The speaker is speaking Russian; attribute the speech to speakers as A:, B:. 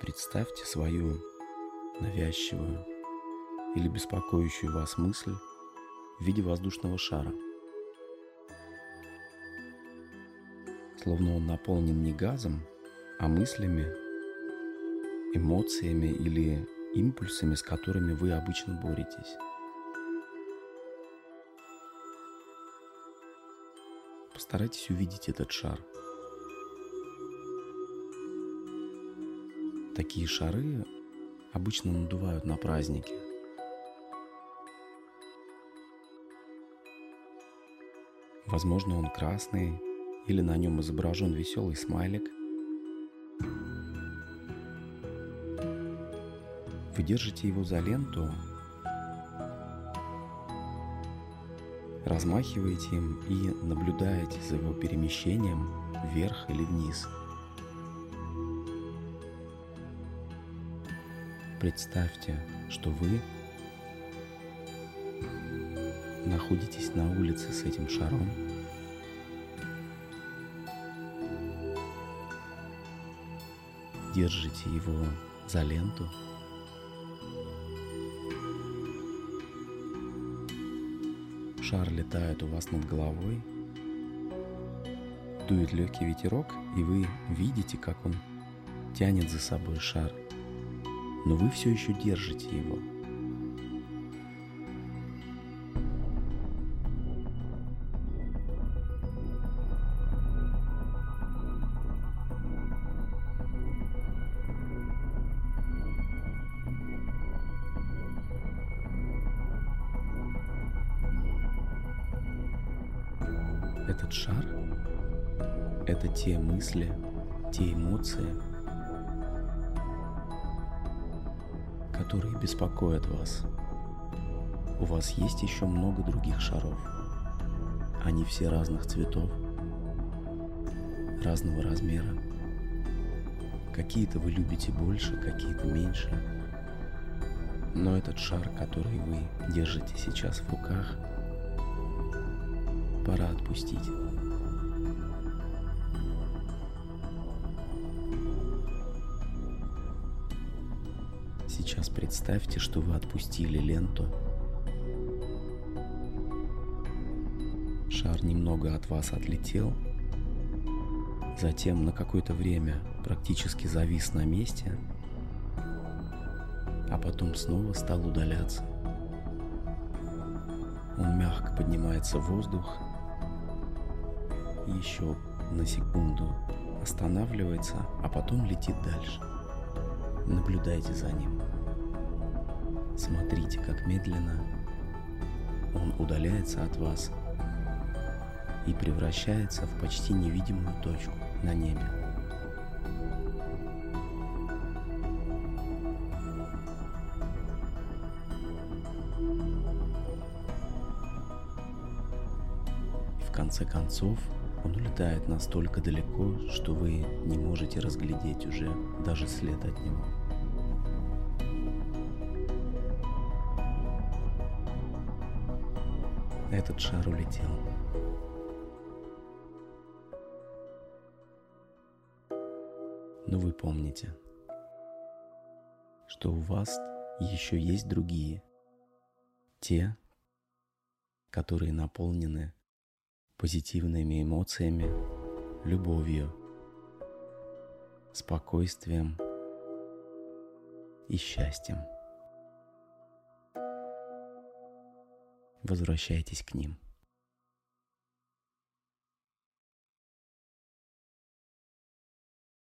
A: Представьте свою навязчивую или беспокоящую вас мысль в виде воздушного шара. Словно он наполнен не газом, а мыслями, эмоциями или импульсами, с которыми вы обычно боретесь. Постарайтесь увидеть этот шар. Такие шары обычно надувают на празднике. Возможно, он красный или на нем изображен веселый смайлик. Вы держите его за ленту, размахиваете им и наблюдаете за его перемещением вверх или вниз. Представьте, что вы находитесь на улице с этим шаром. Держите его за ленту. Шар летает у вас над головой. Дует легкий ветерок, и вы видите, как он тянет за собой шар. Но вы все еще держите его – Этот шар — это те мысли, те эмоции, которые беспокоят вас. У вас есть еще много других шаров. Они все разных цветов, разного размера. Какие-то вы любите больше, какие-то меньше. Но этот шар, который вы держите сейчас в руках — пора отпустить. Сейчас представьте, что вы отпустили ленту. Шар немного от вас отлетел, затем на какое-то время практически завис на месте, а потом снова стал удаляться. Он мягко поднимается в воздух еще на секунду останавливается, а потом летит дальше. Наблюдайте за ним. Смотрите, как медленно он удаляется от вас и превращается в почти невидимую точку на небе. В конце концов он улетает настолько далеко, что вы не можете разглядеть уже даже след от него. Этот шар улетел. Но вы помните, что у вас еще есть другие, те, которые наполнены позитивными эмоциями, любовью, спокойствием и счастьем. Возвращайтесь к ним.